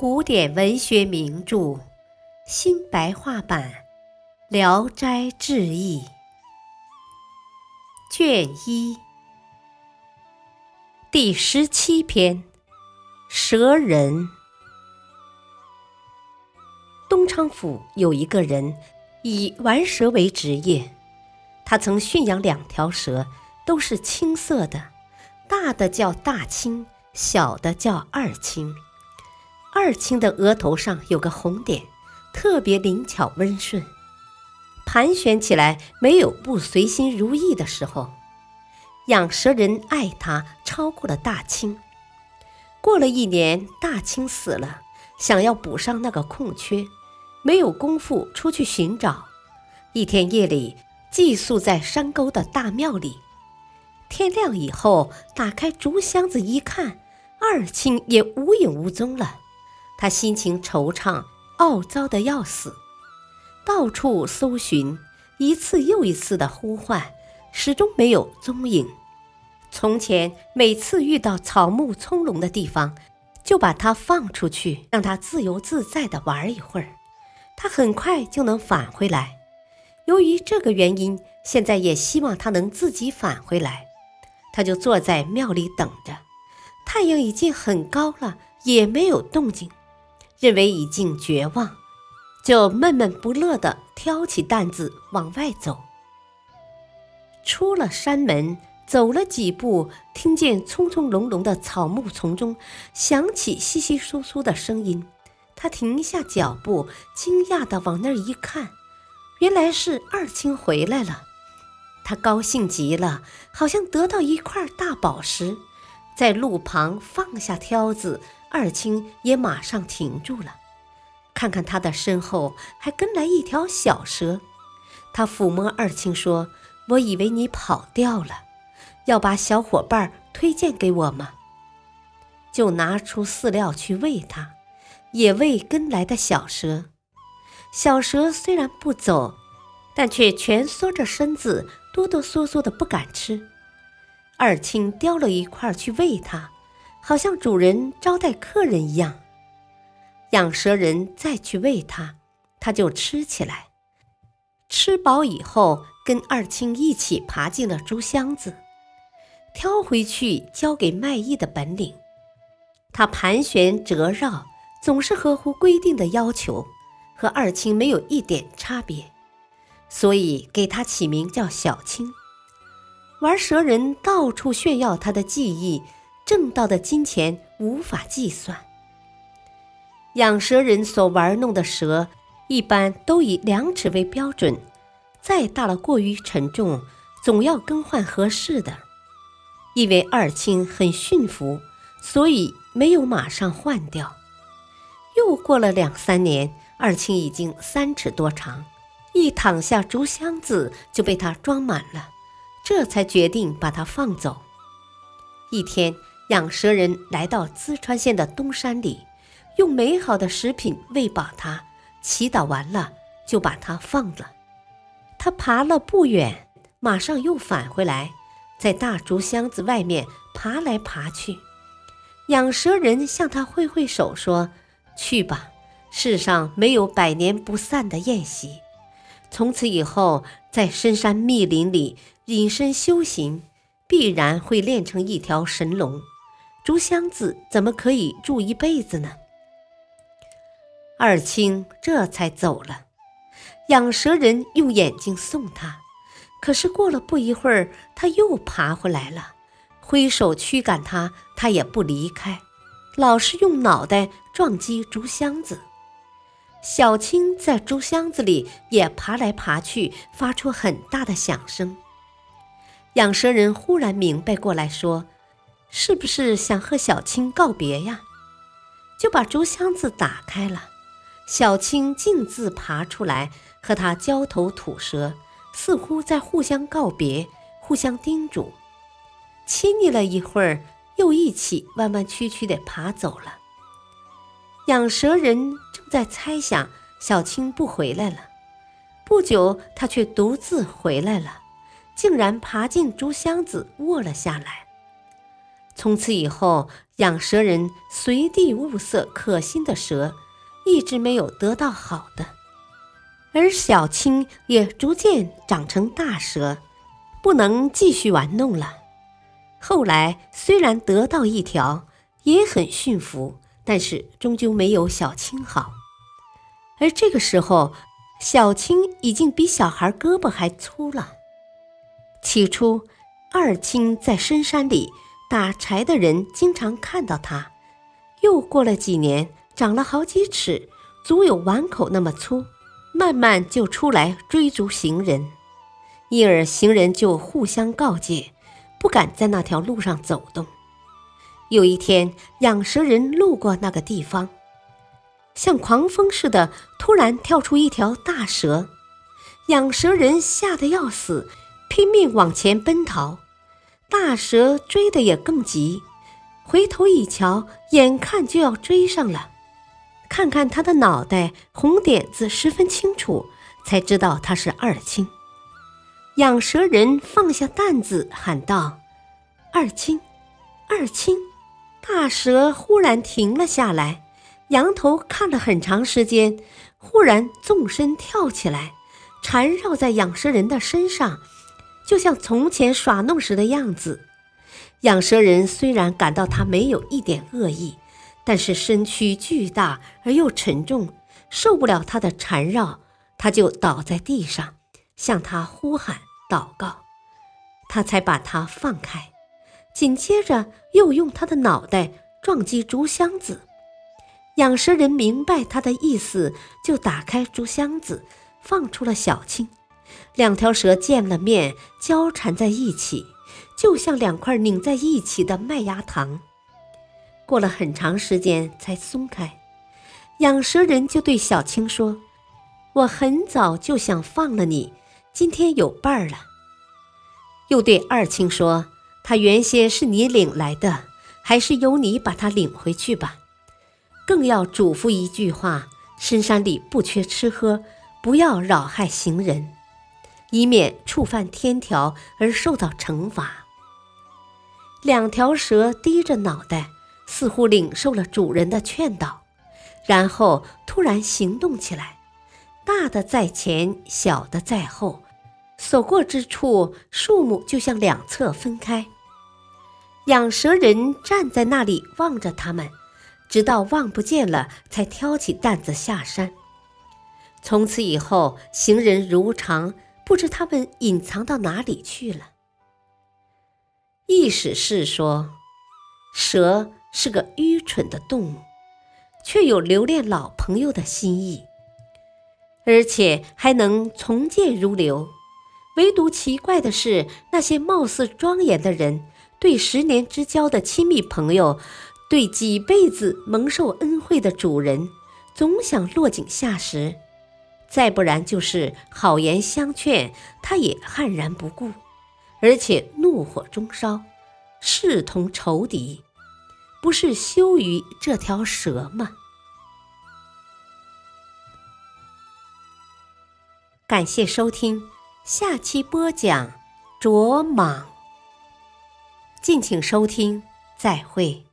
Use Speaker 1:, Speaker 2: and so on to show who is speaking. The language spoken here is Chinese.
Speaker 1: 古典文学名著新白话版《聊斋志异》卷一第十七篇：蛇人。东昌府有一个人以玩蛇为职业，他曾驯养两条蛇，都是青色的，大的叫大青，小的叫二青。二青的额头上有个红点，特别灵巧温顺，盘旋起来没有不随心如意的时候。养蛇人爱它超过了大青。过了一年，大青死了，想要补上那个空缺，没有功夫出去寻找。一天夜里，寄宿在山沟的大庙里。天亮以后，打开竹箱子一看，二青也无影无踪了。他心情惆怅，懊糟的要死，到处搜寻，一次又一次的呼唤，始终没有踪影。从前每次遇到草木葱茏的地方，就把它放出去，让它自由自在的玩一会儿，它很快就能返回来。由于这个原因，现在也希望它能自己返回来。他就坐在庙里等着，太阳已经很高了，也没有动静。认为已经绝望，就闷闷不乐地挑起担子往外走。出了山门，走了几步，听见葱葱茏茏的草木丛中响起稀稀疏疏的声音。他停下脚步，惊讶地往那儿一看，原来是二青回来了。他高兴极了，好像得到一块大宝石，在路旁放下挑子。二青也马上停住了，看看他的身后还跟来一条小蛇。他抚摸二青说：“我以为你跑掉了，要把小伙伴推荐给我吗？”就拿出饲料去喂它，也喂跟来的小蛇。小蛇虽然不走，但却蜷缩着身子，哆哆嗦嗦的不敢吃。二青叼了一块去喂它。好像主人招待客人一样，养蛇人再去喂它，它就吃起来。吃饱以后，跟二青一起爬进了竹箱子，挑回去交给卖艺的本领。它盘旋折绕，总是合乎规定的要求，和二青没有一点差别，所以给它起名叫小青。玩蛇人到处炫耀他的技艺。挣到的金钱无法计算。养蛇人所玩弄的蛇，一般都以两尺为标准，再大了过于沉重，总要更换合适的。因为二青很驯服，所以没有马上换掉。又过了两三年，二青已经三尺多长，一躺下竹箱子就被他装满了，这才决定把它放走。一天。养蛇人来到淄川县的东山里，用美好的食品喂饱它，祈祷完了就把它放了。他爬了不远，马上又返回来，在大竹箱子外面爬来爬去。养蛇人向他挥挥手说：“去吧，世上没有百年不散的宴席。从此以后，在深山密林里隐身修行，必然会练成一条神龙。”竹箱子怎么可以住一辈子呢？二青这才走了。养蛇人用眼睛送他，可是过了不一会儿，他又爬回来了，挥手驱赶他，他也不离开，老是用脑袋撞击竹箱子。小青在竹箱子里也爬来爬去，发出很大的响声。养蛇人忽然明白过来，说。是不是想和小青告别呀？就把竹箱子打开了，小青径自爬出来，和他交头吐舌，似乎在互相告别，互相叮嘱。亲昵了一会儿，又一起弯弯曲曲地爬走了。养蛇人正在猜想小青不回来了，不久他却独自回来了，竟然爬进竹箱子卧了下来。从此以后，养蛇人随地物色可心的蛇，一直没有得到好的。而小青也逐渐长成大蛇，不能继续玩弄了。后来虽然得到一条，也很驯服，但是终究没有小青好。而这个时候，小青已经比小孩胳膊还粗了。起初，二青在深山里。打柴的人经常看到它，又过了几年，长了好几尺，足有碗口那么粗，慢慢就出来追逐行人，因而行人就互相告诫，不敢在那条路上走动。有一天，养蛇人路过那个地方，像狂风似的突然跳出一条大蛇，养蛇人吓得要死，拼命往前奔逃。大蛇追得也更急，回头一瞧，眼看就要追上了。看看他的脑袋，红点子十分清楚，才知道他是二青。养蛇人放下担子，喊道：“二青，二青！”大蛇忽然停了下来，仰头看了很长时间，忽然纵身跳起来，缠绕在养蛇人的身上。就像从前耍弄时的样子，养蛇人虽然感到他没有一点恶意，但是身躯巨大而又沉重，受不了他的缠绕，他就倒在地上，向他呼喊祷告，他才把他放开。紧接着又用他的脑袋撞击竹箱子，养蛇人明白他的意思，就打开竹箱子，放出了小青。两条蛇见了面，交缠在一起，就像两块拧在一起的麦芽糖。过了很长时间才松开。养蛇人就对小青说：“我很早就想放了你，今天有伴儿了。”又对二青说：“他原先是你领来的，还是由你把他领回去吧。更要嘱咐一句话：深山里不缺吃喝，不要扰害行人。”以免触犯天条而受到惩罚。两条蛇低着脑袋，似乎领受了主人的劝导，然后突然行动起来。大的在前，小的在后，所过之处，树木就向两侧分开。养蛇人站在那里望着他们，直到望不见了，才挑起担子下山。从此以后，行人如常。不知他们隐藏到哪里去了。意思是说，蛇是个愚蠢的动物，却有留恋老朋友的心意，而且还能从谏如流。唯独奇怪的是，那些貌似庄严的人，对十年之交的亲密朋友，对几辈子蒙受恩惠的主人，总想落井下石。再不然就是好言相劝，他也悍然不顾，而且怒火中烧，视同仇敌，不是羞于这条蛇吗？感谢收听，下期播讲卓莽。敬请收听，再会。